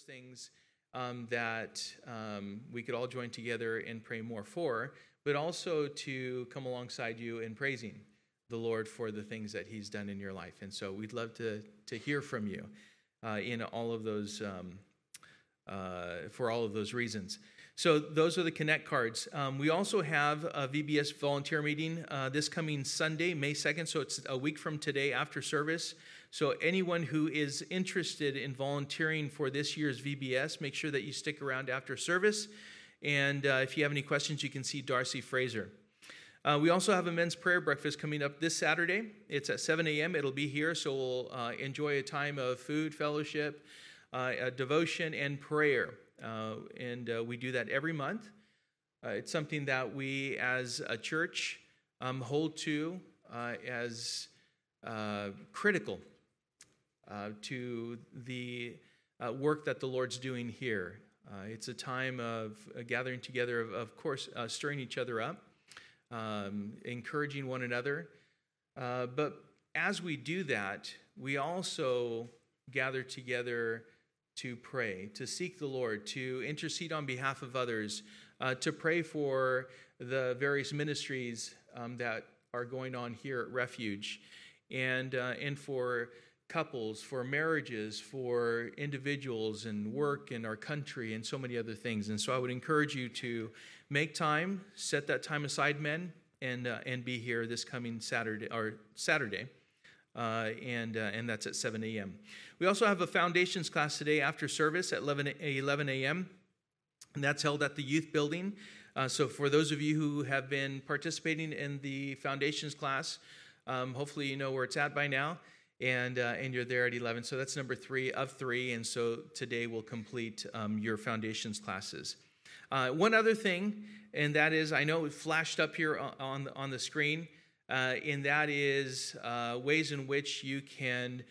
those things um, that um, we could all join together and pray more for, but also to come alongside you in praising the Lord for the things that He's done in your life. And so we'd love to, to hear from you uh, in all of those, um, uh, for all of those reasons. So those are the Connect cards. Um, we also have a VBS volunteer meeting uh, this coming Sunday, May 2nd. So it's a week from today after service. So anyone who is interested in volunteering for this year's VBS, make sure that you stick around after service. And uh, if you have any questions, you can see Darcy Fraser. Uh, we also have a men's prayer breakfast coming up this Saturday. It's at 7 a.m. It'll be here, so we'll uh, enjoy a time of food, fellowship, uh, devotion, and prayer. Uh, and uh, we do that every month. Uh, it's something that we as a church um, hold to as critical to the work that the Lord's doing here. it's a time of gathering together, of, of course, stirring each other up, um, encouraging one another. but as we do that, we also gather together to pray, to seek the Lord, to intercede on behalf of others, uh, to pray for the various ministries um, that are going on here at Refuge, and, uh, and for couples, for marriages, for individuals and work in our country, and so many other things. And so I would encourage you to make time, set that time aside, men, and, uh, and be here this coming Saturday or Saturday. Uh, and, uh, and that's at 7 a.m. We also have a foundations class today after service at 11, 11 a.m., and that's held at the youth building. Uh, so, for those of you who have been participating in the foundations class, um, hopefully you know where it's at by now, and, uh, and you're there at 11. So, that's number three of three, and so today we'll complete um, your foundations classes. Uh, one other thing, and that is I know it flashed up here on, on the screen uh, and that is uh, ways in which you can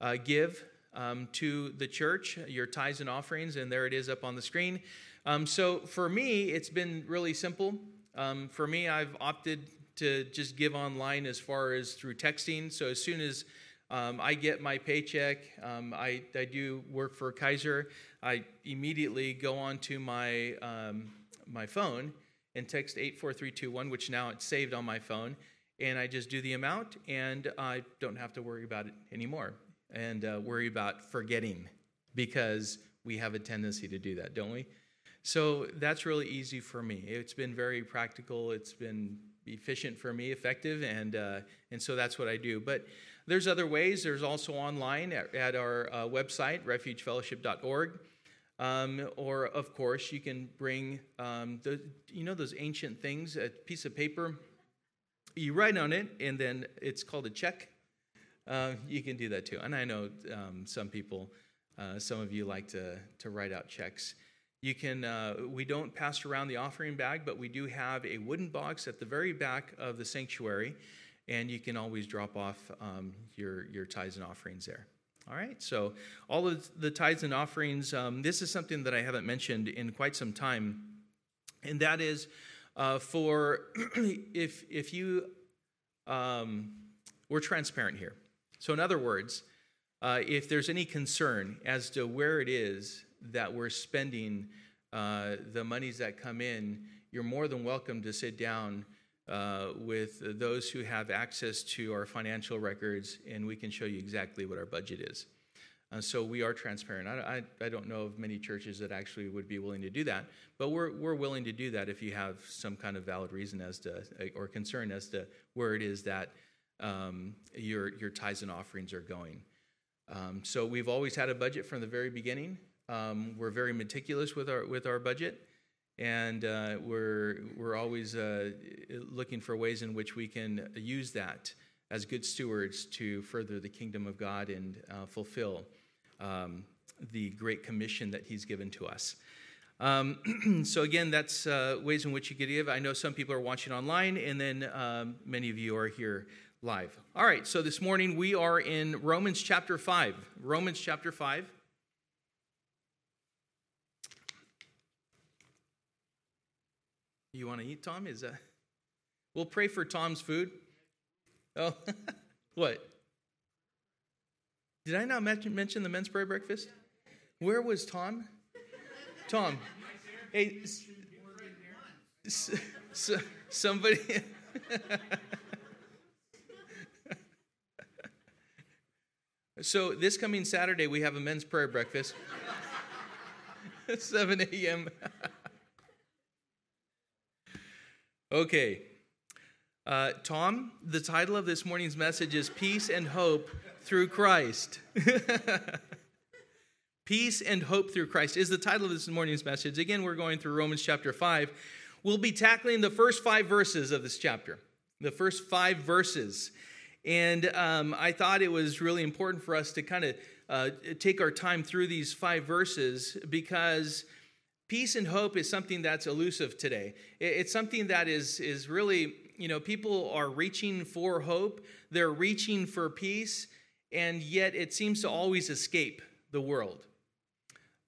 uh, give um, to the church your tithes and offerings, and there it is up on the screen. Um, so for me, it's been really simple. Um, for me, I've opted to just give online as far as through texting. So as soon as um, I get my paycheck. Um, I, I do work for Kaiser. I immediately go onto my, um, my phone and text 84321, which now it's saved on my phone and I just do the amount, and I don't have to worry about it anymore and uh, worry about forgetting because we have a tendency to do that, don't we? So that's really easy for me. It's been very practical. It's been efficient for me, effective, and uh, and so that's what I do. But there's other ways. There's also online at, at our uh, website, refugefellowship.org. Um, or, of course, you can bring um, the, you know those ancient things, a piece of paper you write on it, and then it's called a check. Uh, you can do that too. And I know um, some people, uh, some of you like to, to write out checks. You can, uh, we don't pass around the offering bag, but we do have a wooden box at the very back of the sanctuary, and you can always drop off um, your, your tithes and offerings there. All right, so all of the tithes and offerings, um, this is something that I haven't mentioned in quite some time, and that is uh, for if if you um, we're transparent here. So in other words, uh, if there's any concern as to where it is that we're spending uh, the monies that come in, you're more than welcome to sit down uh, with those who have access to our financial records, and we can show you exactly what our budget is. So we are transparent. I, I, I, don't know of many churches that actually would be willing to do that, but we're, we're willing to do that if you have some kind of valid reason as to, or concern as to where it is that um, your, your tithes and offerings are going. Um, so we've always had a budget from the very beginning. Um, we're very meticulous with our, with our budget, and uh, we're, we're always uh, looking for ways in which we can use that as good stewards to further the kingdom of God and uh, fulfill um, the great commission that He's given to us. Um, so, again, that's uh, ways in which you could give. I know some people are watching online, and then um, many of you are here live. All right, so this morning we are in Romans chapter 5. Romans chapter 5. You want to eat, Tom? Is that? We'll pray for Tom's food. Oh, what? Did I not mention, the men's prayer breakfast? Where was Tom? Tom. Hey, s- s- somebody. so this coming Saturday we have a men's prayer breakfast. 7 a.m. okay. Uh, Tom, the title of this morning's message is Peace and Hope Through Christ. Peace and Hope Through Christ is the title of this morning's message. Again, we're going through Romans chapter 5. We'll be tackling the first five verses of this chapter. The first five verses. And um, I thought it was really important for us to kind of uh, take our time through these five verses because peace and hope is something that's elusive today. It's something that is, is really, you know, people are reaching for hope, they're reaching for peace, and yet it seems to always escape the world.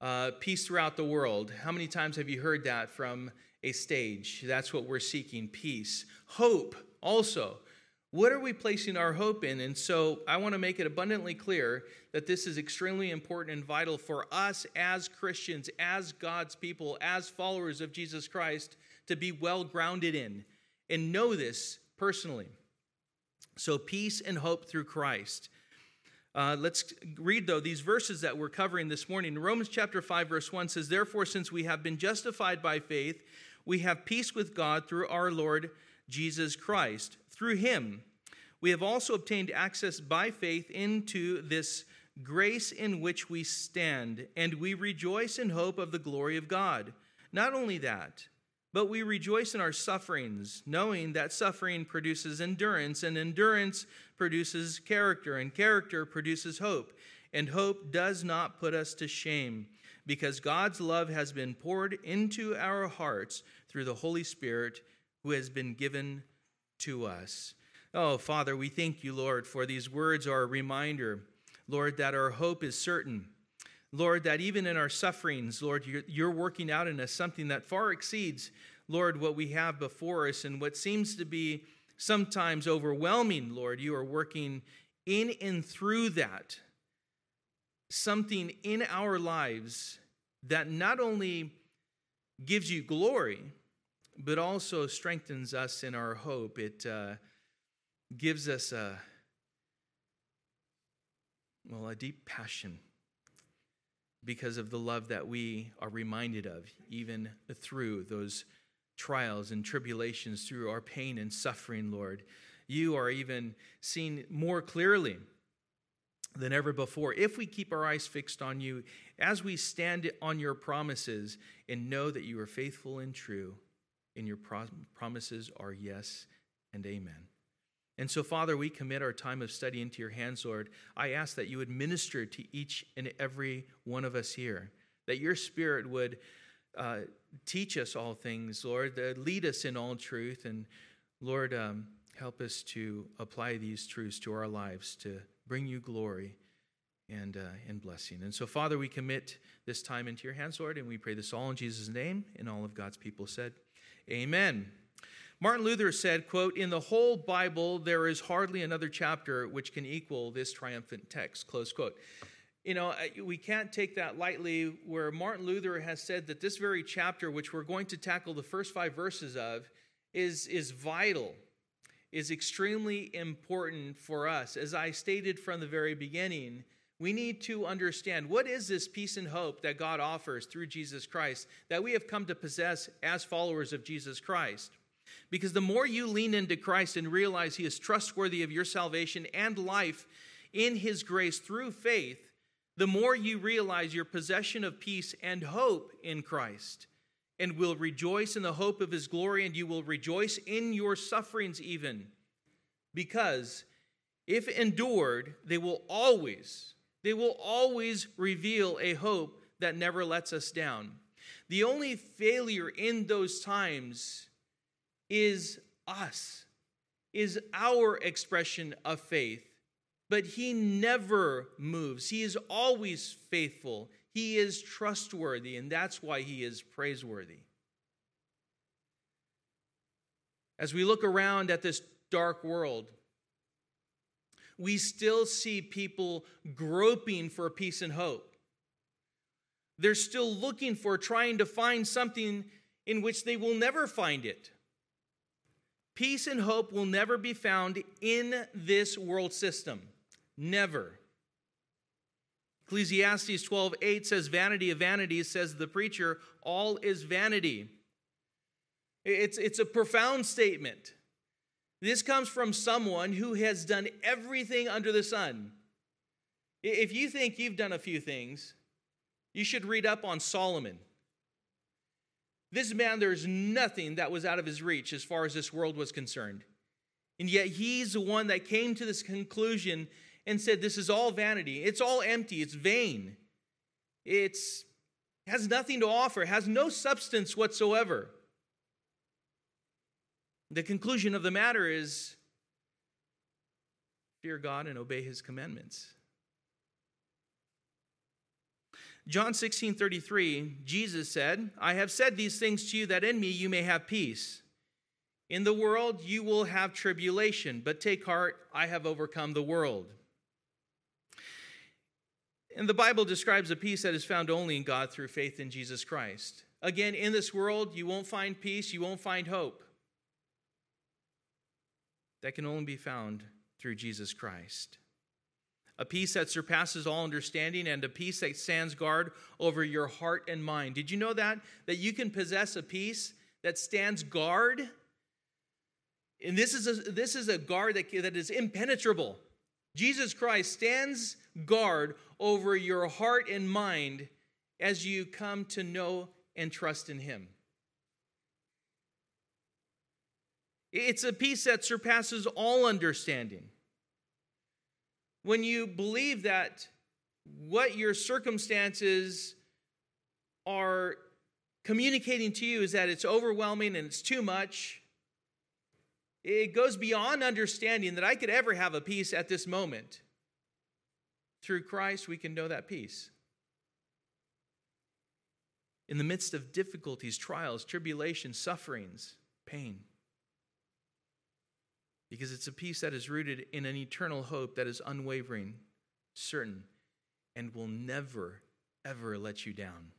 Uh, peace throughout the world. How many times have you heard that from a stage? That's what we're seeking peace. Hope also. What are we placing our hope in? And so I want to make it abundantly clear that this is extremely important and vital for us as Christians, as God's people, as followers of Jesus Christ to be well grounded in and know this personally. So, peace and hope through Christ. Uh, let's read, though, these verses that we're covering this morning. Romans chapter 5, verse 1 says, Therefore, since we have been justified by faith, we have peace with God through our Lord Jesus Christ. Through him, we have also obtained access by faith into this grace in which we stand, and we rejoice in hope of the glory of God. Not only that, but we rejoice in our sufferings, knowing that suffering produces endurance, and endurance produces character, and character produces hope. And hope does not put us to shame, because God's love has been poured into our hearts through the Holy Spirit who has been given to us. Oh, Father, we thank you, Lord, for these words are a reminder, Lord, that our hope is certain. Lord, that even in our sufferings, Lord, you're, you're, working out in us something that far exceeds, Lord, what we have before us and what seems to be sometimes overwhelming, Lord. You are working in and through that something in our lives that not only gives you glory, but also strengthens us in our hope. It uh, gives us a well a deep passion because of the love that we are reminded of even through those trials and tribulations through our pain and suffering lord. You are even seen more clearly than ever before. If we keep our eyes fixed on you as we stand on your promises and know that you are faithful and true and your promises are yes and amen and so, Father, we commit our time of study into your hands, Lord. I ask that you would minister to each and every one of us here, that your Spirit would uh, teach us all things, Lord, lead us in all truth. And, Lord, um, help us to apply these truths to our lives to bring you glory and, uh, and blessing. And so, Father, we commit this time into your hands, Lord, and we pray this all in Jesus' name. And all of God's people said, Amen. Martin Luther said, quote, In the whole Bible, there is hardly another chapter which can equal this triumphant text, close quote. You know, we can't take that lightly, where Martin Luther has said that this very chapter, which we're going to tackle the first five verses of, is, is vital, is extremely important for us. As I stated from the very beginning, we need to understand what is this peace and hope that God offers through Jesus Christ that we have come to possess as followers of Jesus Christ. Because the more you lean into Christ and realize He is trustworthy of your salvation and life in His grace through faith, the more you realize your possession of peace and hope in Christ, and will rejoice in the hope of His glory, and you will rejoice in your sufferings even. Because if endured, they will always, they will always reveal a hope that never lets us down. The only failure in those times is us, is our expression of faith. But he never moves. He is always faithful. He is trustworthy, and that's why he is praiseworthy. As we look around at this dark world, we still see people groping for peace and hope. They're still looking for, trying to find something in which they will never find it. Peace and hope will never be found in this world system. Never. Ecclesiastes 12 8 says, Vanity of vanities, says the preacher, all is vanity. It's, it's a profound statement. This comes from someone who has done everything under the sun. If you think you've done a few things, you should read up on Solomon. This man, there's nothing that was out of his reach as far as this world was concerned. And yet he's the one that came to this conclusion and said, This is all vanity. It's all empty. It's vain. It's has nothing to offer, has no substance whatsoever. The conclusion of the matter is fear God and obey his commandments. John 16 33, Jesus said, I have said these things to you that in me you may have peace. In the world you will have tribulation, but take heart, I have overcome the world. And the Bible describes a peace that is found only in God through faith in Jesus Christ. Again, in this world, you won't find peace, you won't find hope. That can only be found through Jesus Christ a peace that surpasses all understanding, and a peace that stands guard over your heart and mind. Did you know that? That you can possess a peace that stands guard? And this is a, this is a guard that, that is impenetrable. Jesus Christ stands guard over your heart and mind as you come to know and trust in Him. It's a peace that surpasses all understanding when you believe that what your circumstances are communicating to you is that it's overwhelming and it's too much, it goes beyond understanding that I could ever have a peace at this moment. Through Christ, we can know that peace. In the midst of difficulties, trials, tribulations, sufferings, pain because it's a peace that is rooted in an eternal hope that is unwavering, certain, and will never, ever let you down.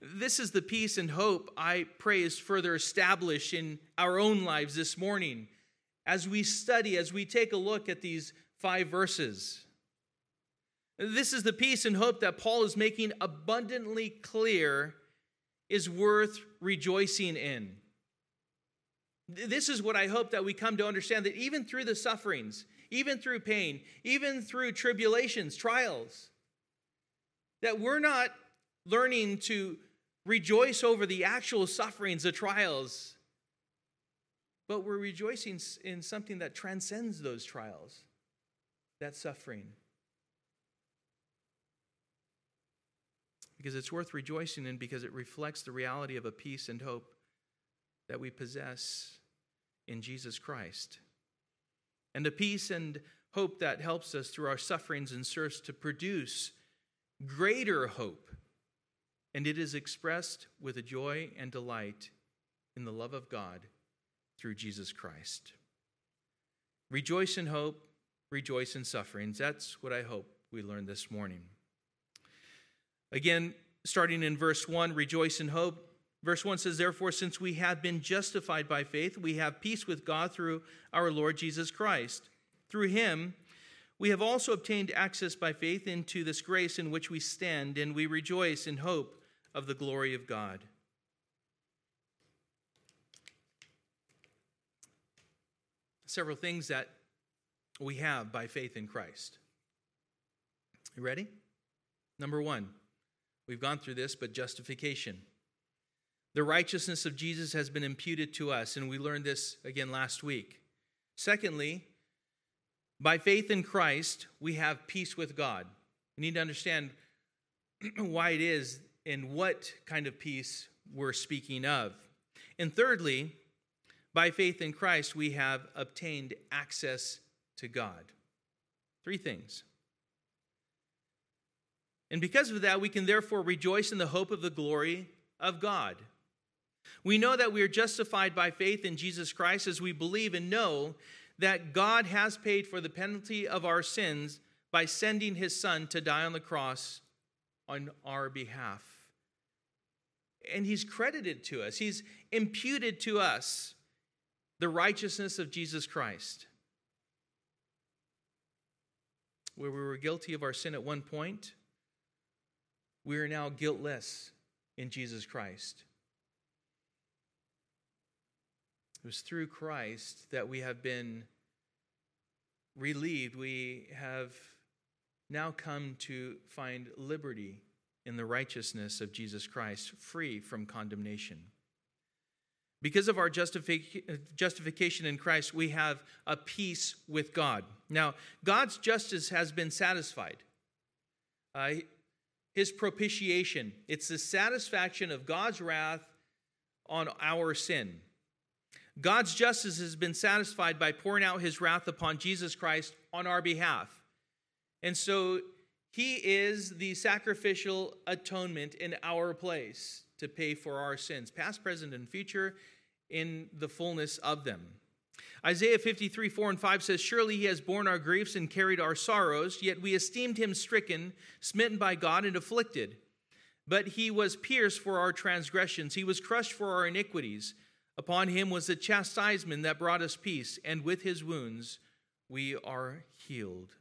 This is the peace and hope I pray is further established in our own lives this morning as we study, as we take a look at these five verses. This is the peace and hope that Paul is making abundantly clear is worth rejoicing in. This is what I hope that we come to understand that even through the sufferings, even through pain, even through tribulations, trials, that we're not learning to rejoice over the actual sufferings, the trials, but we're rejoicing in something that transcends those trials, that suffering. Because it's worth rejoicing in because it reflects the reality of a peace and hope that we possess in Jesus Christ. And a peace and hope that helps us through our sufferings and serves to produce greater hope. And it is expressed with a joy and delight in the love of God through Jesus Christ. Rejoice in hope, rejoice in sufferings. That's what I hope we learned this morning. Again, starting in verse 1, rejoice in hope. Verse 1 says, Therefore, since we have been justified by faith, we have peace with God through our Lord Jesus Christ. Through him, we have also obtained access by faith into this grace in which we stand, and we rejoice in hope of the glory of God. Several things that we have by faith in Christ. You ready? Number one, we've gone through this, but justification. The righteousness of Jesus has been imputed to us, and we learned this again last week. Secondly, by faith in Christ, we have peace with God. We need to understand why it is and what kind of peace we're speaking of. And thirdly, by faith in Christ, we have obtained access to God. Three things. And because of that, we can therefore rejoice in the hope of the glory of God. We know that we are justified by faith in Jesus Christ as we believe and know that God has paid for the penalty of our sins by sending his son to die on the cross on our behalf. And he's credited to us, he's imputed to us the righteousness of Jesus Christ. Where we were guilty of our sin at one point, we are now guiltless in Jesus Christ. It was through Christ that we have been relieved. We have now come to find liberty in the righteousness of Jesus Christ, free from condemnation. Because of our justification in Christ, we have a peace with God. Now, God's justice has been satisfied. Uh, his propitiation, it's the satisfaction of God's wrath on our sin. God's justice has been satisfied by pouring out his wrath upon Jesus Christ on our behalf. And so he is the sacrificial atonement in our place to pay for our sins, past, present, and future, in the fullness of them. Isaiah 53, 4 and 5 says, Surely he has borne our griefs and carried our sorrows, yet we esteemed him stricken, smitten by God, and afflicted. But he was pierced for our transgressions, he was crushed for our iniquities. Upon him was the chastisement that brought us peace, and with his wounds we are healed.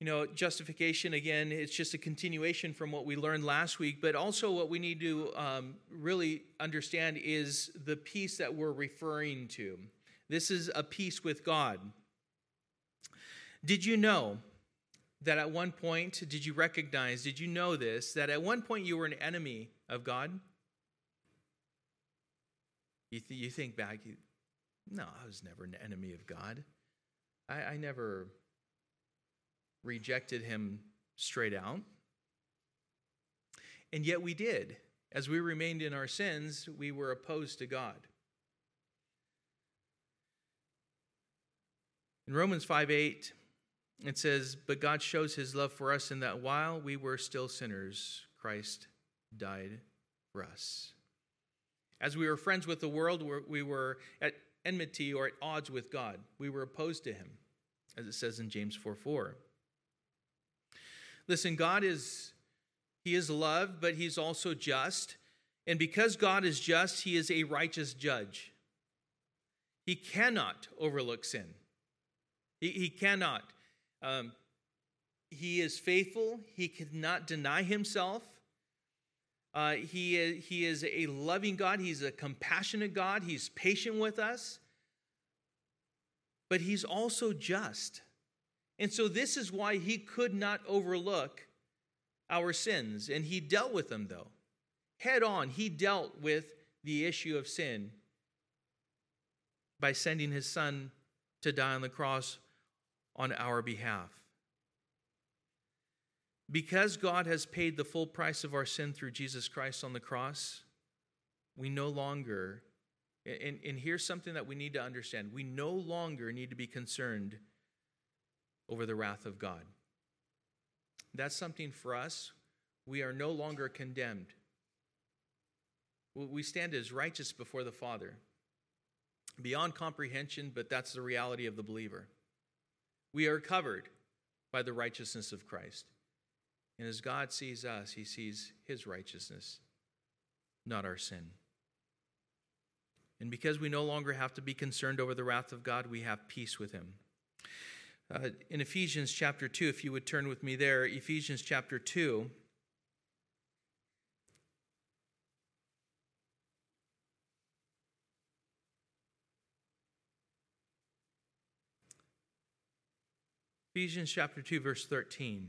You know, justification, again, it's just a continuation from what we learned last week, but also what we need to um, really understand is the peace that we're referring to. This is a peace with God. Did you know that at one point, did you recognize, did you know this, that at one point you were an enemy of God? You, th- you think back, you, no, I was never an enemy of God. I, I never rejected him straight out. And yet we did. As we remained in our sins, we were opposed to God. In Romans 5 8, it says, But God shows his love for us in that while we were still sinners, Christ died for us. As we were friends with the world, we were at enmity or at odds with God. We were opposed to him, as it says in James 4 4. Listen, God is he is love, but he's also just. And because God is just, he is a righteous judge. He cannot overlook sin. He, he cannot. Um, he is faithful. He cannot deny himself. Uh, he, is, he is a loving God. He's a compassionate God. He's patient with us. But he's also just. And so, this is why he could not overlook our sins. And he dealt with them, though. Head on, he dealt with the issue of sin by sending his son to die on the cross on our behalf. Because God has paid the full price of our sin through Jesus Christ on the cross, we no longer, and, and here's something that we need to understand we no longer need to be concerned over the wrath of God. That's something for us. We are no longer condemned. We stand as righteous before the Father. Beyond comprehension, but that's the reality of the believer. We are covered by the righteousness of Christ. And as God sees us, he sees his righteousness, not our sin. And because we no longer have to be concerned over the wrath of God, we have peace with him. Uh, in Ephesians chapter 2, if you would turn with me there, Ephesians chapter 2. Ephesians chapter 2, verse 13.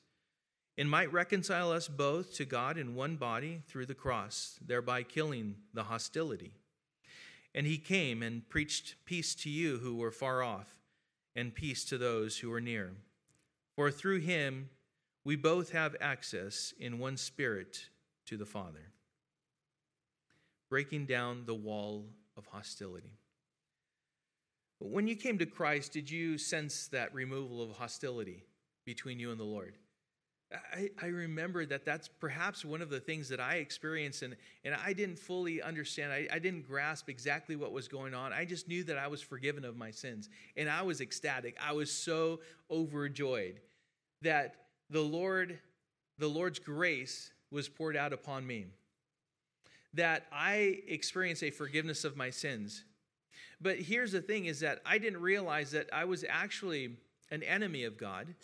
and might reconcile us both to God in one body through the cross, thereby killing the hostility. And he came and preached peace to you who were far off, and peace to those who were near. For through him we both have access in one spirit to the Father, breaking down the wall of hostility. When you came to Christ, did you sense that removal of hostility between you and the Lord? I, I remember that that's perhaps one of the things that I experienced, and, and I didn't fully understand. I, I didn't grasp exactly what was going on. I just knew that I was forgiven of my sins, and I was ecstatic. I was so overjoyed that the Lord, the Lord's grace was poured out upon me, that I experienced a forgiveness of my sins. But here's the thing: is that I didn't realize that I was actually an enemy of God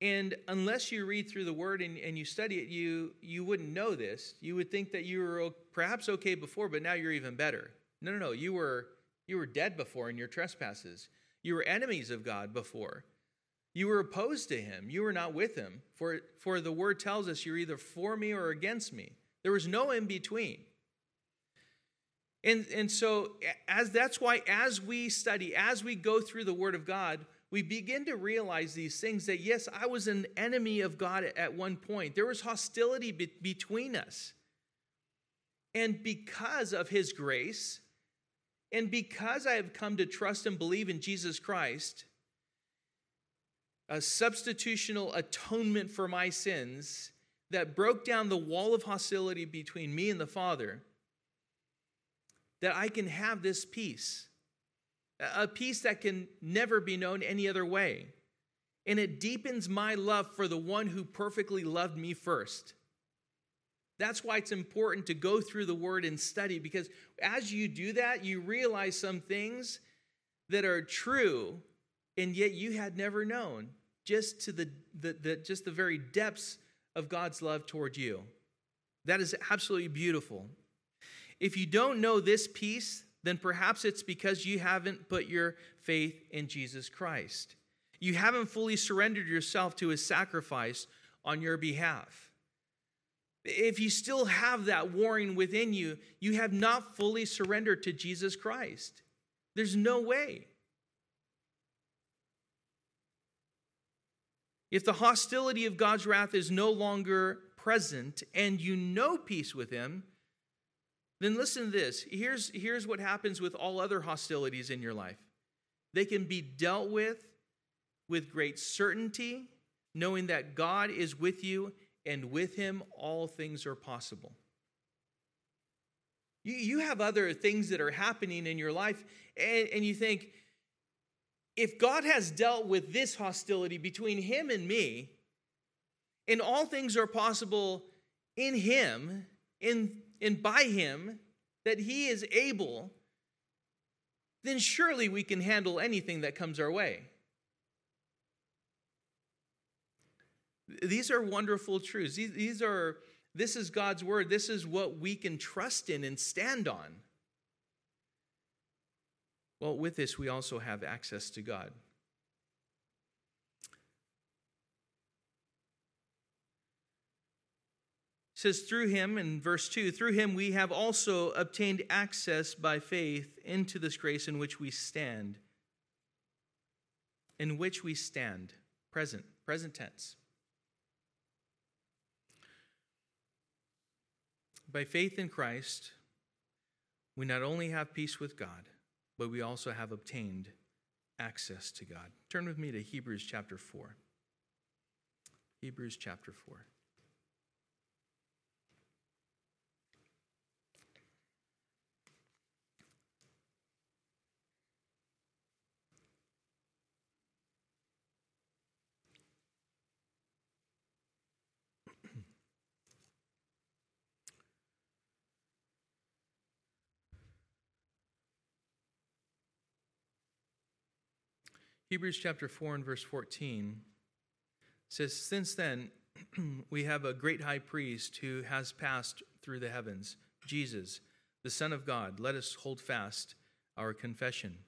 and unless you read through the word and, and you study it, you, you wouldn't know this. You would think that you were perhaps okay before, but now you're even better. No, no, no. You were, you were dead before in your trespasses. You were enemies of God before. You were opposed to him. You were not with him. For, for the word tells us you're either for me or against me. There was no in between. And, and so as that's why as we study, as we go through the word of God, we begin to realize these things that, yes, I was an enemy of God at one point. There was hostility be- between us. And because of his grace, and because I have come to trust and believe in Jesus Christ, a substitutional atonement for my sins that broke down the wall of hostility between me and the Father, that I can have this peace a peace that can never be known any other way. And it deepens my love for the one who perfectly loved me first. That's why it's important to go through the word and study because as you do that, you realize some things that are true and yet you had never known just to the, the, the just the very depths of God's love toward you. That is absolutely beautiful. If you don't know this peace, then perhaps it's because you haven't put your faith in Jesus Christ. You haven't fully surrendered yourself to his sacrifice on your behalf. If you still have that warring within you, you have not fully surrendered to Jesus Christ. There's no way. If the hostility of God's wrath is no longer present and you know peace with him, then listen to this. Here's, here's what happens with all other hostilities in your life they can be dealt with with great certainty, knowing that God is with you and with him all things are possible. You, you have other things that are happening in your life, and, and you think, if God has dealt with this hostility between him and me, and all things are possible in him, in and by him that he is able, then surely we can handle anything that comes our way. These are wonderful truths. These are this is God's word. This is what we can trust in and stand on. Well, with this, we also have access to God. Says through him in verse 2 through him we have also obtained access by faith into this grace in which we stand. In which we stand. Present. Present tense. By faith in Christ we not only have peace with God but we also have obtained access to God. Turn with me to Hebrews chapter 4 Hebrews chapter 4 Hebrews chapter 4 and verse 14 says, Since then, we have a great high priest who has passed through the heavens, Jesus, the Son of God. Let us hold fast our confession.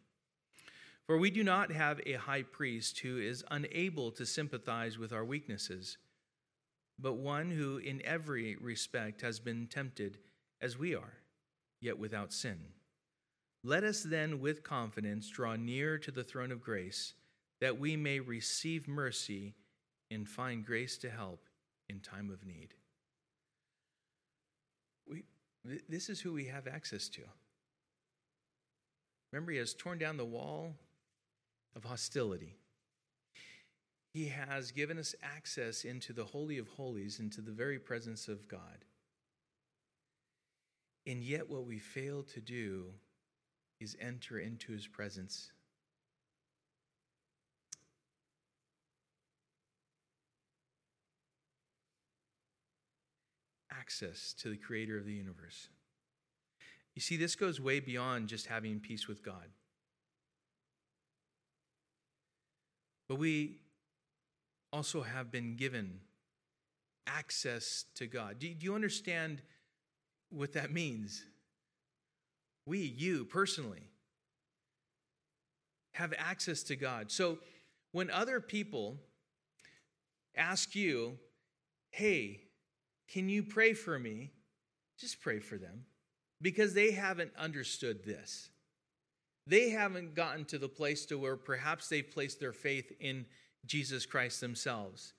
For we do not have a high priest who is unable to sympathize with our weaknesses, but one who in every respect has been tempted as we are, yet without sin. Let us then with confidence draw near to the throne of grace, that we may receive mercy and find grace to help in time of need. We, this is who we have access to. Remember, he has torn down the wall of hostility. He has given us access into the Holy of Holies, into the very presence of God. And yet, what we fail to do is enter into his presence. Access to the creator of the universe. You see, this goes way beyond just having peace with God. But we also have been given access to God. Do, you understand what that means? We, you personally, have access to God. So when other people ask you, hey, can you pray for me? Just pray for them because they haven't understood this. They haven't gotten to the place to where perhaps they've placed their faith in Jesus Christ themselves.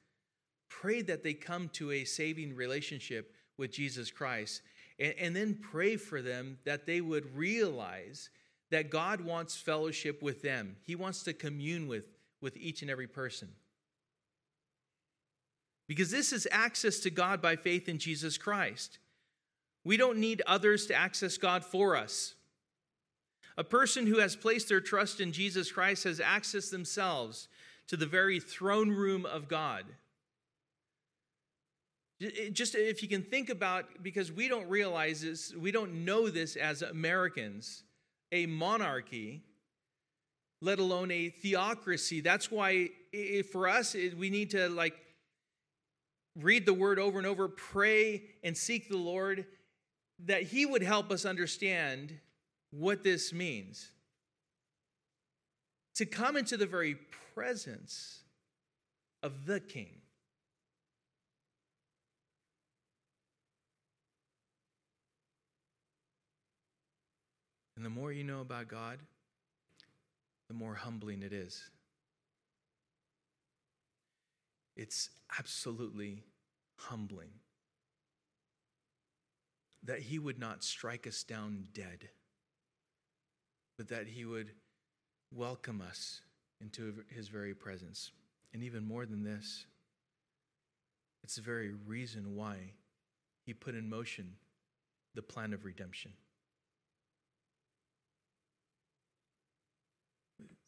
Pray that they come to a saving relationship with Jesus Christ and, and then pray for them that they would realize that God wants fellowship with them. He wants to commune with, with each and every person. Because this is access to God by faith in Jesus Christ. We don't need others to access God for us. A person who has placed their trust in Jesus Christ has access themselves to the very throne room of God. Just if you can think about, because we don't realize this, we don't know this as Americans, a monarchy, let alone a theocracy. That's why for us, we need to like read the word over and over, pray and seek the Lord that He would help us understand what this means. To come into the very presence of the King. And the more you know about God, the more humbling it is. It's absolutely humbling that He would not strike us down dead, but that He would welcome us into His very presence. And even more than this, it's the very reason why He put in motion the plan of redemption.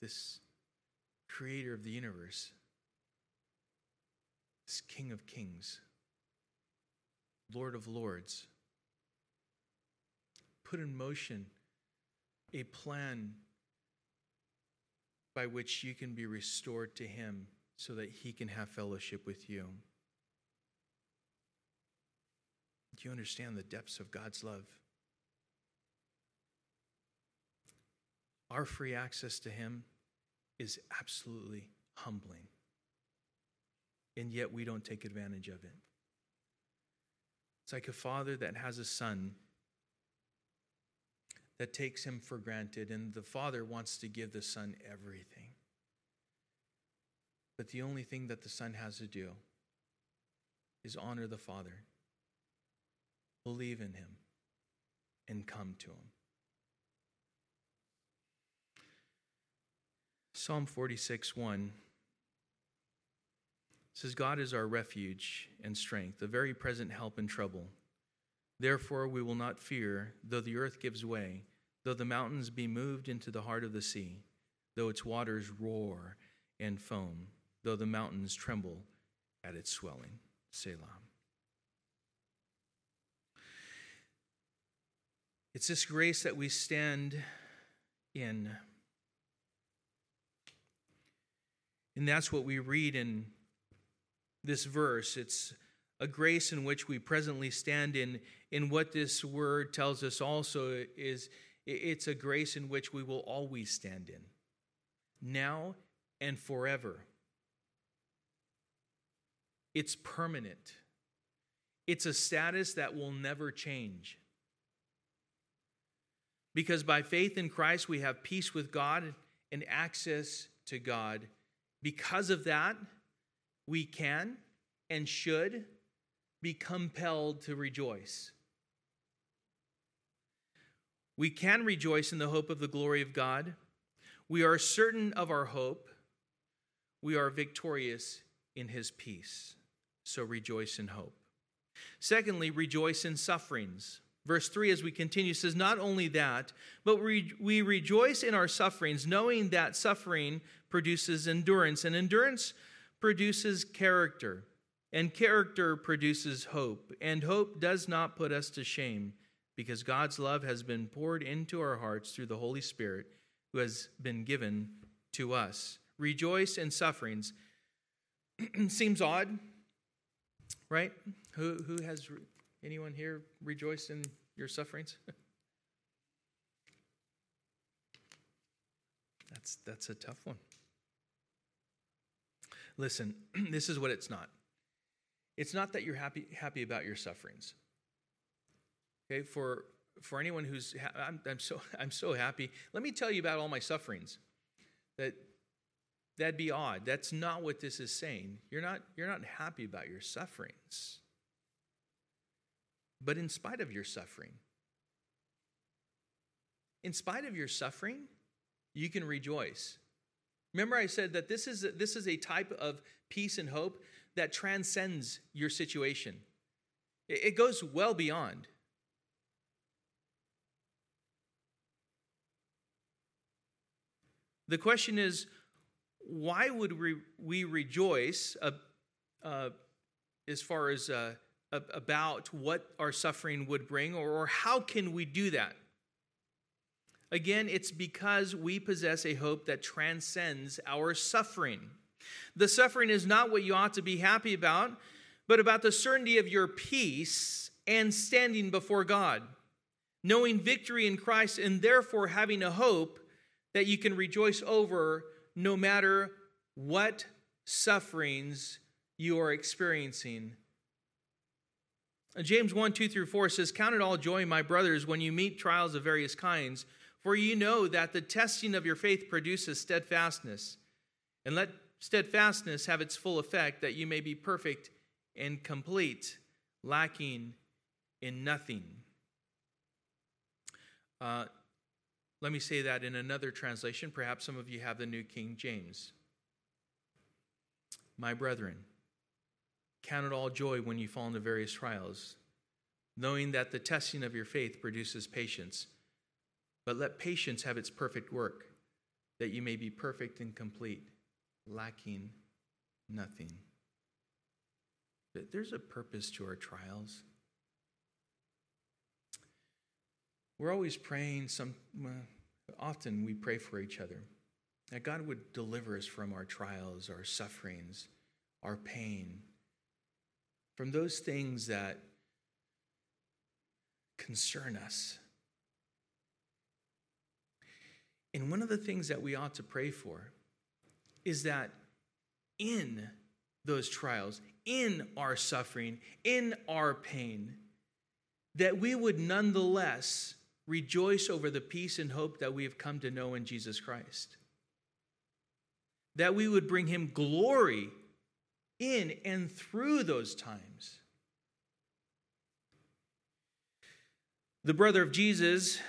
This creator of the universe, this King of kings, Lord of lords, put in motion a plan by which you can be restored to Him so that He can have fellowship with you. Do you understand the depths of God's love? Our free access to Him is absolutely humbling. And yet we don't take advantage of it. It's like a father that has a son that takes him for granted, and the father wants to give the son everything. But the only thing that the son has to do is honor the father, believe in him, and come to him. Psalm 46 1 says, God is our refuge and strength, a very present help in trouble. Therefore, we will not fear, though the earth gives way, though the mountains be moved into the heart of the sea, though its waters roar and foam, though the mountains tremble at its swelling. Selah. It's this grace that we stand in. And that's what we read in this verse. It's a grace in which we presently stand in. In what this word tells us also is it's a grace in which we will always stand in, now and forever. It's permanent. It's a status that will never change. Because by faith in Christ, we have peace with God and access to God. Because of that, we can and should be compelled to rejoice. We can rejoice in the hope of the glory of God. We are certain of our hope. We are victorious in his peace. So rejoice in hope. Secondly, rejoice in sufferings. Verse 3, as we continue, says, Not only that, but we, we rejoice in our sufferings, knowing that suffering produces endurance, and endurance produces character, and character produces hope. And hope does not put us to shame, because God's love has been poured into our hearts through the Holy Spirit who has been given to us. Rejoice in sufferings. Seems odd, right? Who, who has anyone here rejoiced in your sufferings? that's, that's a tough one. Listen, this is what it's not. It's not that you're happy, happy about your sufferings. Okay, for, for anyone who's, I'm, I'm, so, I'm so happy. Let me tell you about all my sufferings. That, that'd be odd. That's not what this is saying. You're not, you're not happy about your sufferings. But in spite of your suffering, in spite of your suffering, you can rejoice. Remember, I said that this is, a, this is a type of peace and hope that transcends your situation, it, it goes well beyond. The question is, why would we, we rejoice uh, uh, as far as uh, about what our suffering would bring, or, or how can we do that? Again, it's because we possess a hope that transcends our suffering. The suffering is not what you ought to be happy about, but about the certainty of your peace and standing before God, knowing victory in Christ, and therefore having a hope that you can rejoice over no matter what sufferings you are experiencing. James 1 2 through 4 says, Count it all joy, my brothers, when you meet trials of various kinds, for you know that the testing of your faith produces steadfastness. And let steadfastness have its full effect, that you may be perfect and complete, lacking in nothing. Uh, let me say that in another translation. Perhaps some of you have the New King James. My brethren, count it all joy when you fall into various trials, knowing that the testing of your faith produces patience. But let patience have its perfect work, that you may be perfect and complete, lacking nothing. There's a purpose to our trials. We're always praying, some, often we pray for each other that God would deliver us from our trials, our sufferings, our pain, from those things that concern us. And one of the things that we ought to pray for is that in those trials, in our suffering, in our pain, that we would nonetheless rejoice over the peace and hope that we have come to know in Jesus Christ. That we would bring him glory in and through those times. The brother of Jesus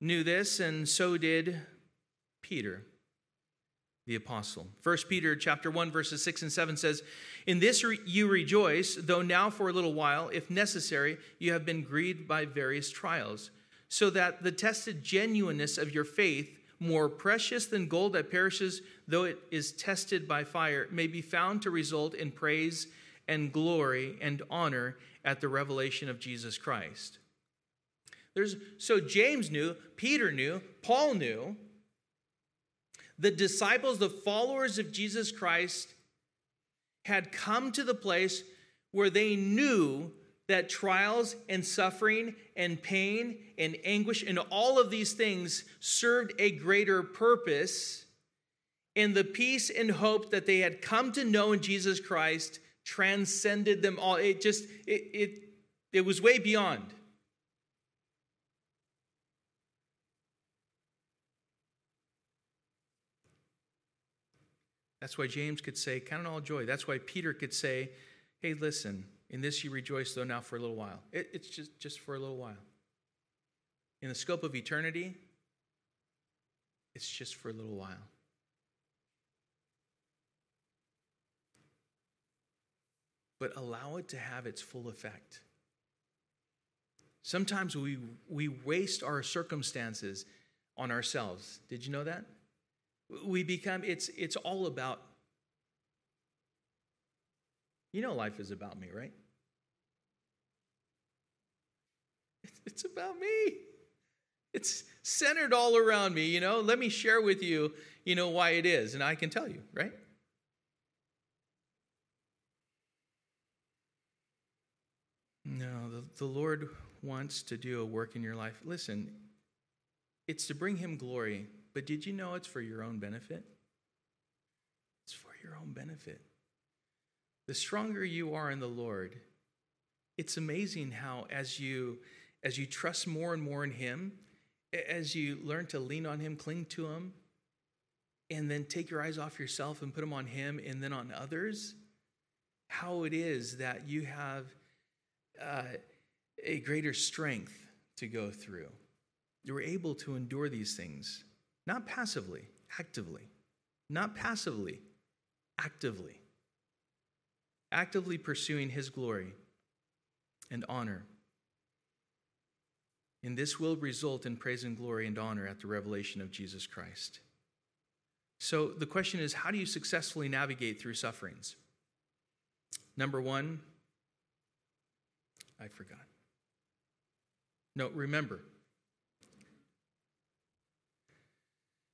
knew this, and so did Peter the apostle. 1 Peter chapter 1 verses 6 and 7 says, "In this you rejoice, though now for a little while, if necessary, you have been grieved by various trials, so that the tested genuineness of your faith, more precious than gold that perishes though it is tested by fire, may be found to result in praise and glory and honor at the revelation of Jesus Christ." There's, so James knew, Peter knew, Paul knew the disciples, the followers of Jesus Christ, had come to the place where they knew that trials and suffering and pain and anguish and all of these things served a greater purpose. And the peace and hope that they had come to know in Jesus Christ transcended them all. It just, it, it, it was way beyond. That's why James could say, Count it all joy. That's why Peter could say, Hey, listen, in this you rejoice, though now for a little while. It, it's just, just for a little while. In the scope of eternity, it's just for a little while. But allow it to have its full effect. Sometimes we, we waste our circumstances on ourselves. Did you know that? We become, it's, it's all about, you know, life is about me, right? It's about me. It's centered all around me, you know. Let me share with you, you know, why it is, and I can tell you, right? No, the, the Lord wants to do a work in your life. Listen, it's to bring Him glory, but did you know it's for your own benefit? It's for your own benefit. The stronger you are in the Lord, it's amazing how as you as you trust more and more in him, as you learn to lean on him, cling to him, and then take your eyes off yourself and put them on him and then on others, how it is that you have uh, a greater strength to go through. You're able to endure these things, not passively, actively. Not passively, actively. Actively pursuing his glory and honor. And this will result in praise and glory and honor at the revelation of Jesus Christ. So the question is how do you successfully navigate through sufferings? Number one, I forgot. No, remember.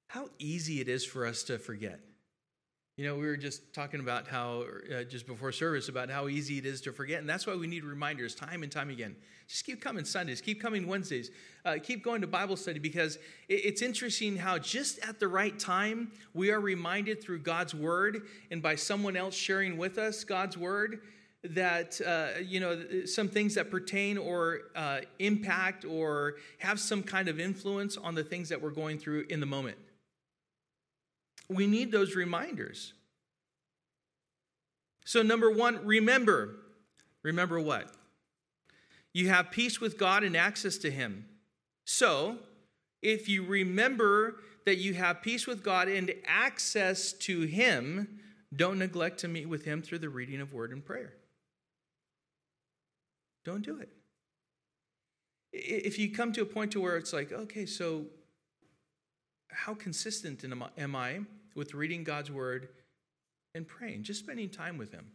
How easy it is for us to forget. You know, we were just talking about how, uh, just before service, about how easy it is to forget. And that's why we need reminders time and time again. Just keep coming Sundays, keep coming Wednesdays, uh, keep going to Bible study because it's interesting how just at the right time we are reminded through God's word and by someone else sharing with us God's word that, uh, you know, some things that pertain or uh, impact or have some kind of influence on the things that we're going through in the moment. We need those reminders. So, number one, remember. Remember what? You have peace with God and access to Him. So, if you remember that you have peace with God and access to Him, don't neglect to meet with Him through the reading of Word and prayer. Don't do it. If you come to a point to where it's like, okay, so how consistent am I with reading God's word and praying, just spending time with Him?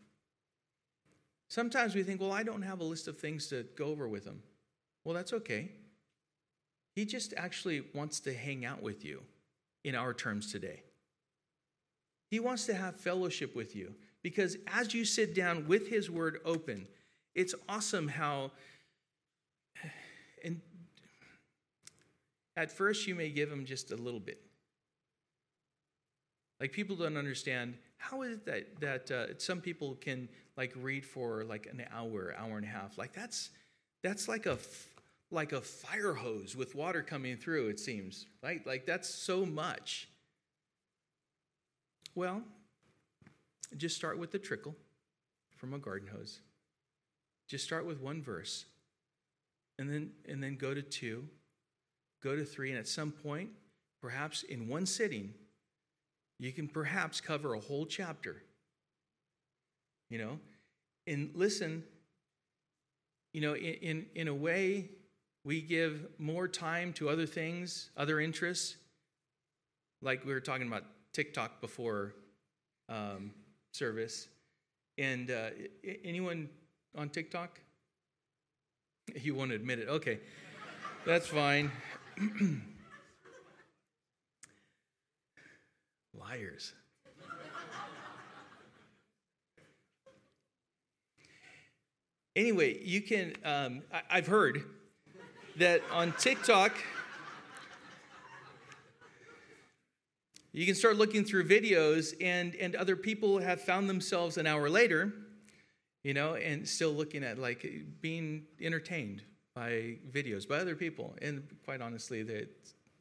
Sometimes we think, well, I don't have a list of things to go over with Him. Well, that's okay. He just actually wants to hang out with you in our terms today. He wants to have fellowship with you because as you sit down with His word open, it's awesome how and at first, you may give them just a little bit. Like people don't understand how is it that that uh, some people can like read for like an hour, hour and a half. Like that's that's like a like a fire hose with water coming through. It seems right. Like that's so much. Well, just start with the trickle from a garden hose. Just start with one verse, and then and then go to two, go to three, and at some point, perhaps in one sitting, you can perhaps cover a whole chapter. You know, and listen, you know, in, in, in a way, we give more time to other things, other interests. Like we were talking about TikTok before um, service. And uh, anyone on TikTok? You won't admit it. Okay, that's fine. Liars. anyway, you can, um, I, I've heard that on TikTok, you can start looking through videos, and, and other people have found themselves an hour later, you know, and still looking at like being entertained by videos by other people. And quite honestly, that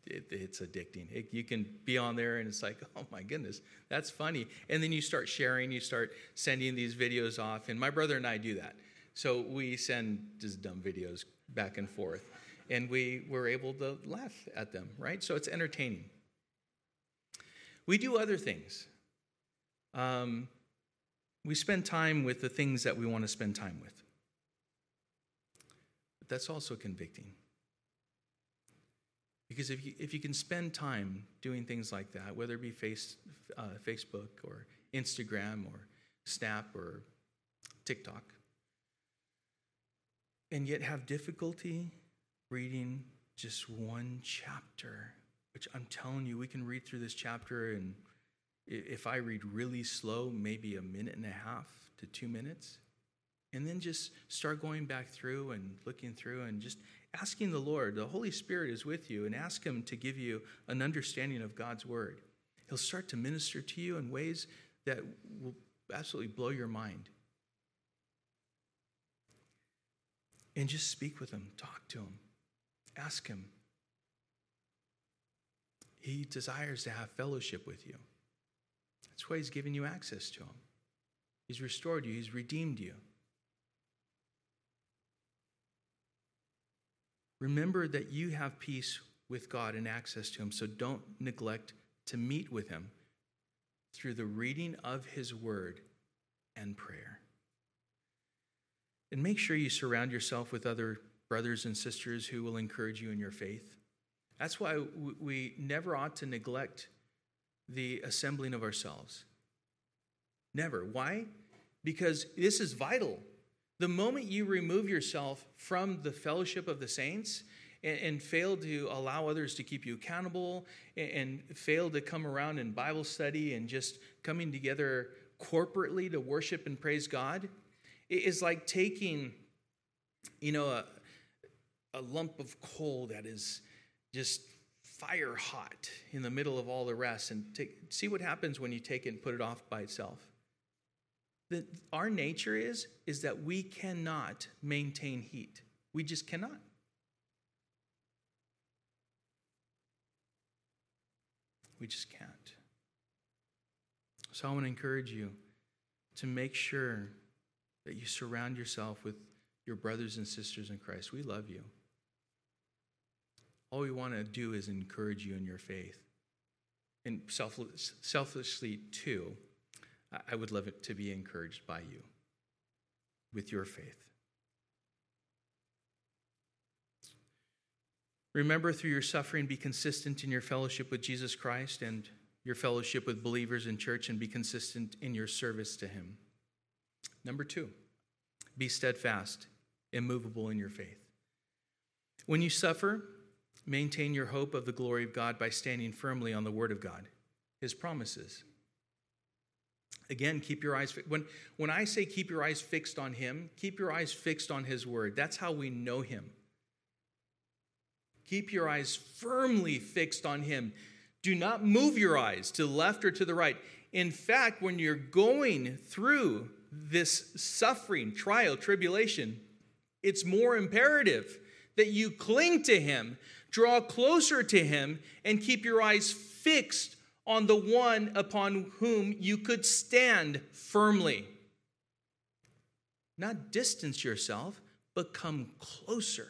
it, it's addicting. It, you can be on there and it's like, oh my goodness, that's funny. And then you start sharing, you start sending these videos off. And my brother and I do that. So we send just dumb videos back and forth. And we were able to laugh at them, right? So it's entertaining. We do other things. Um, we spend time with the things that we want to spend time with. That's also convicting. Because if you, if you can spend time doing things like that, whether it be face, uh, Facebook or Instagram or Snap or TikTok, and yet have difficulty reading just one chapter, which I'm telling you, we can read through this chapter, and if I read really slow, maybe a minute and a half to two minutes, and then just start going back through and looking through and just asking the Lord, the Holy Spirit is with you, and ask Him to give you an understanding of God's Word. He'll start to minister to you in ways that will absolutely blow your mind. And just speak with Him, talk to Him, ask Him. He desires to have fellowship with you. That's why He's given you access to Him. He's restored you, He's redeemed you. Remember that you have peace with God and access to Him, so don't neglect to meet with Him through the reading of His Word and prayer. And make sure you surround yourself with other brothers and sisters who will encourage you in your faith. That's why we never ought to neglect the assembling of ourselves. Never. Why? Because this is vital. The moment you remove yourself from the fellowship of the saints and, and fail to allow others to keep you accountable and, and fail to come around in Bible study and just coming together corporately to worship and praise God, it is like taking, you know, a, a lump of coal that is just fire hot in the middle of all the rest and take, see what happens when you take it and put it off by itself that our nature is is that we cannot maintain heat. We just cannot. We just can't. So I want to encourage you to make sure that you surround yourself with your brothers and sisters in Christ. We love you. All we want to do is encourage you in your faith. And selflessly, too I would love it to be encouraged by you with your faith. Remember, through your suffering, be consistent in your fellowship with Jesus Christ and your fellowship with believers in church, and be consistent in your service to Him. Number two, be steadfast, immovable in your faith. When you suffer, maintain your hope of the glory of God by standing firmly on the Word of God, His promises. Again, keep your eyes when when I say keep your eyes fixed on him, keep your eyes fixed on his word. That's how we know him. Keep your eyes firmly fixed on him. Do not move your eyes to the left or to the right. In fact, when you're going through this suffering, trial, tribulation, it's more imperative that you cling to him, draw closer to him, and keep your eyes fixed on the one upon whom you could stand firmly. Not distance yourself, but come closer.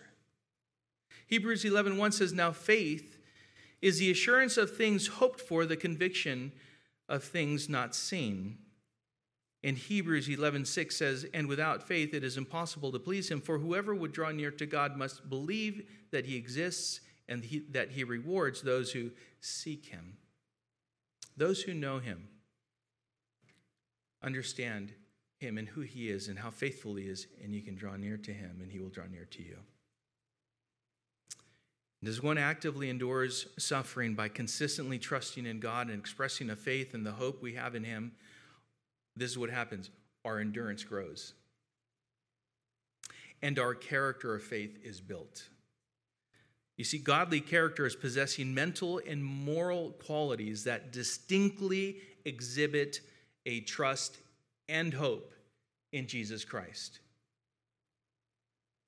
Hebrews 11:1 says, "Now faith is the assurance of things hoped for, the conviction of things not seen." And Hebrews 11:6 says, "And without faith it is impossible to please him, for whoever would draw near to God must believe that he exists and he, that he rewards those who seek him." Those who know him understand him and who he is and how faithful he is, and you can draw near to him and he will draw near to you. And as one actively endures suffering by consistently trusting in God and expressing a faith and the hope we have in him, this is what happens our endurance grows. And our character of faith is built. You see, godly character is possessing mental and moral qualities that distinctly exhibit a trust and hope in Jesus Christ.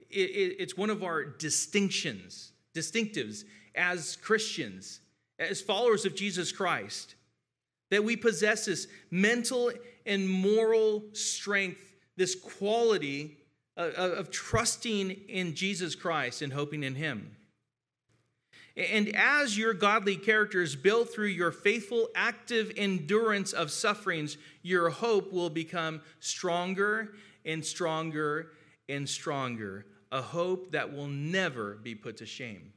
It, it, it's one of our distinctions, distinctives as Christians, as followers of Jesus Christ, that we possess this mental and moral strength, this quality of, of trusting in Jesus Christ and hoping in Him. And as your godly character is built through your faithful, active endurance of sufferings, your hope will become stronger and stronger and stronger. A hope that will never be put to shame.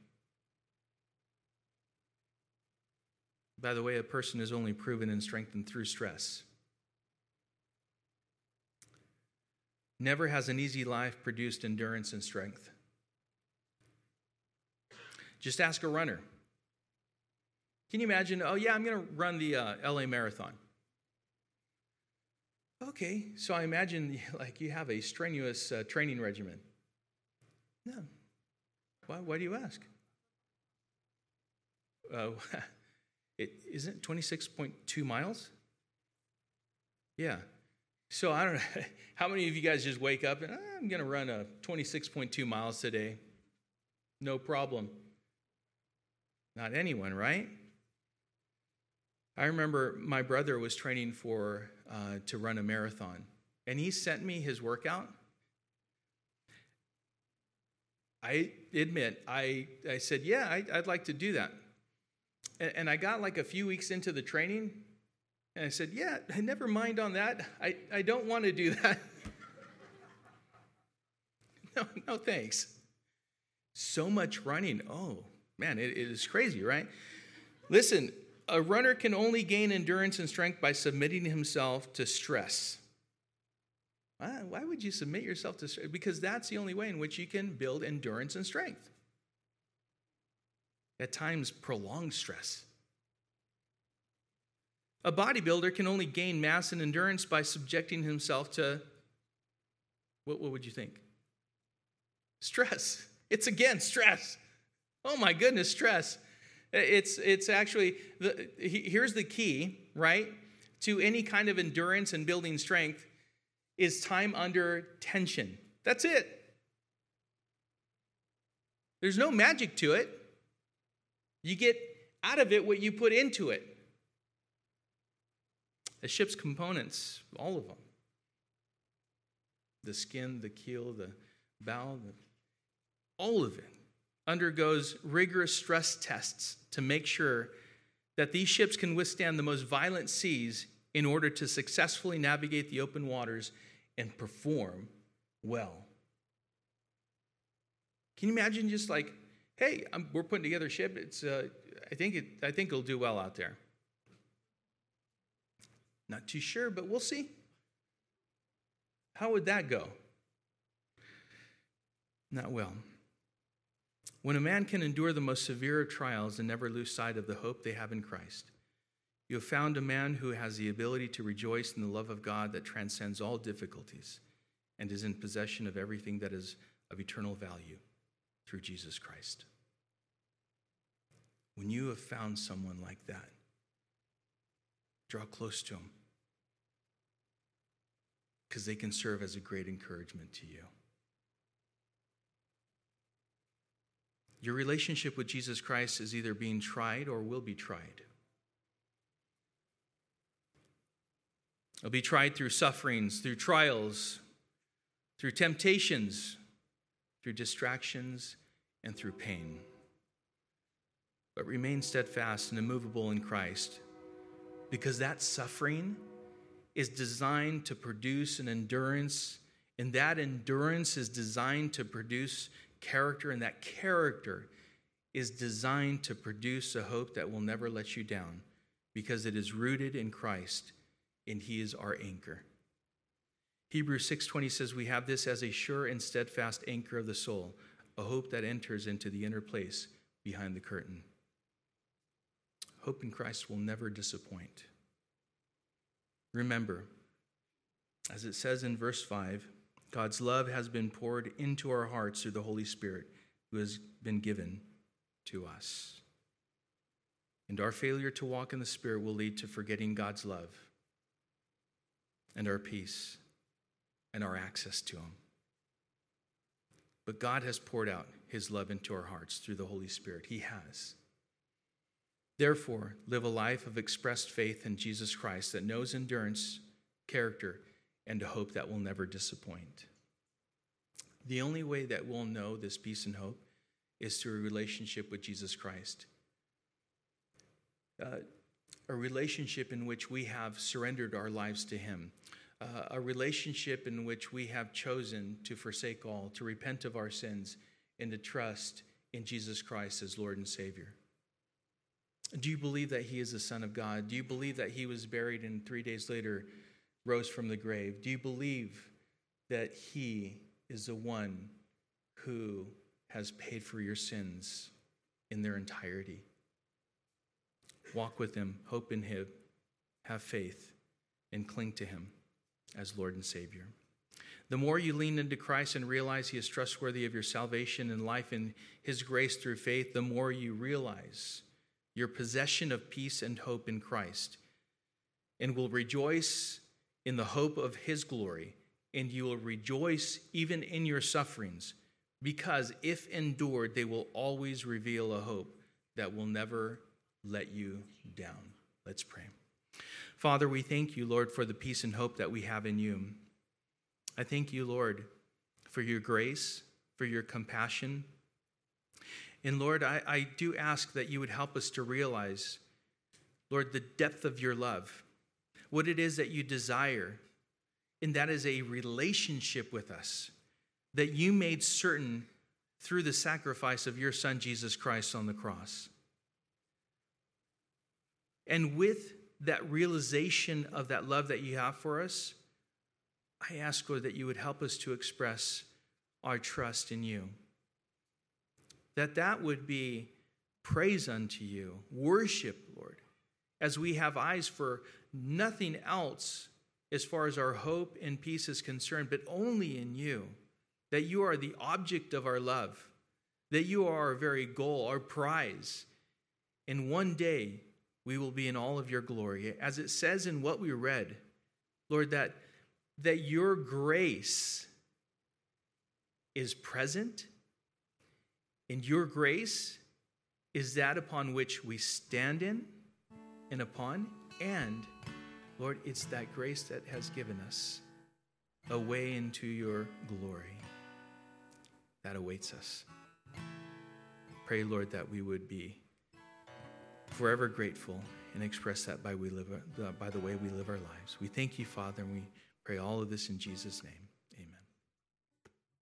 By the way, a person is only proven and strengthened through stress. Never has an easy life produced endurance and strength. Just ask a runner. Can you imagine? Oh, yeah, I'm going to run the uh, LA Marathon. Okay, so I imagine like you have a strenuous uh, training regimen. No. Why, why do you ask? Uh, It isn't 26.2 miles? Yeah. So I don't know. How many of you guys just wake up and ah, I'm going to run a 26.2 miles today? No problem. Not anyone, right? I remember my brother was training for uh, to run a marathon, and he sent me his workout. I admit, I, I said, Yeah, I, I'd like to do that. And I got like a few weeks into the training, and I said, Yeah, never mind on that. I, I don't want to do that. no, no, thanks. So much running. Oh, man, it, it is crazy, right? Listen, a runner can only gain endurance and strength by submitting himself to stress. Why would you submit yourself to stress? Because that's the only way in which you can build endurance and strength at times prolonged stress. A bodybuilder can only gain mass and endurance by subjecting himself to what, what would you think? Stress. It's again stress. Oh my goodness, stress. It's, it's actually, the, here's the key, right, to any kind of endurance and building strength is time under tension. That's it. There's no magic to it. You get out of it what you put into it. A ship's components, all of them the skin, the keel, the bow, the, all of it undergoes rigorous stress tests to make sure that these ships can withstand the most violent seas in order to successfully navigate the open waters and perform well. Can you imagine just like hey, I'm, we're putting together a ship. It's, uh, I, think it, I think it'll do well out there. Not too sure, but we'll see. How would that go? Not well. When a man can endure the most severe of trials and never lose sight of the hope they have in Christ, you have found a man who has the ability to rejoice in the love of God that transcends all difficulties and is in possession of everything that is of eternal value through Jesus Christ. When you have found someone like that, draw close to them because they can serve as a great encouragement to you. Your relationship with Jesus Christ is either being tried or will be tried. It'll be tried through sufferings, through trials, through temptations, through distractions, and through pain. But remain steadfast and immovable in Christ because that suffering is designed to produce an endurance, and that endurance is designed to produce character, and that character is designed to produce a hope that will never let you down because it is rooted in Christ and he is our anchor. Hebrews 6:20 says we have this as a sure and steadfast anchor of the soul a hope that enters into the inner place behind the curtain. Hope in Christ will never disappoint. Remember, as it says in verse 5, God's love has been poured into our hearts through the Holy Spirit who has been given to us. And our failure to walk in the Spirit will lead to forgetting God's love and our peace and our access to Him. but God has poured out his love into our hearts through the Holy Spirit. He has. Therefore, live a life of expressed faith in Jesus Christ that knows endurance, character, and a hope that will never disappoint. The only way that we'll know this peace and hope is through a relationship with Jesus Christ. Uh, a relationship in which we have surrendered our lives to Him, uh, a relationship in which we have chosen to forsake all, to repent of our sins, and to trust in Jesus Christ as Lord and Savior. Do you believe that He is the Son of God? Do you believe that He was buried and three days later rose from the grave? Do you believe that He is the one who has paid for your sins in their entirety? Walk with Him, hope in Him, have faith, and cling to Him as Lord and Savior. The more you lean into Christ and realize He is trustworthy of your salvation and life and His grace through faith, the more you realize your possession of peace and hope in Christ, and will rejoice in the hope of His glory, and you will rejoice even in your sufferings, because if endured, they will always reveal a hope that will never let you down. Let's pray. Father, we thank you, Lord, for the peace and hope that we have in you. I thank you, Lord, for your grace, for your compassion. And Lord, I, I do ask that you would help us to realize, Lord, the depth of your love, what it is that you desire, and that is a relationship with us that you made certain through the sacrifice of your Son, Jesus Christ, on the cross. And with that realization of that love that you have for us, I ask, Lord, that you would help us to express our trust in you. That that would be praise unto you, worship, Lord, as we have eyes for nothing else as far as our hope and peace is concerned, but only in you. That you are the object of our love, that you are our very goal, our prize. And one day, we will be in all of your glory. As it says in what we read, Lord, that, that your grace is present, and your grace is that upon which we stand in and upon, and Lord, it's that grace that has given us a way into your glory that awaits us. Pray, Lord, that we would be forever grateful and express that by, we live, uh, by the way we live our lives. We thank you, Father, and we pray all of this in Jesus' name.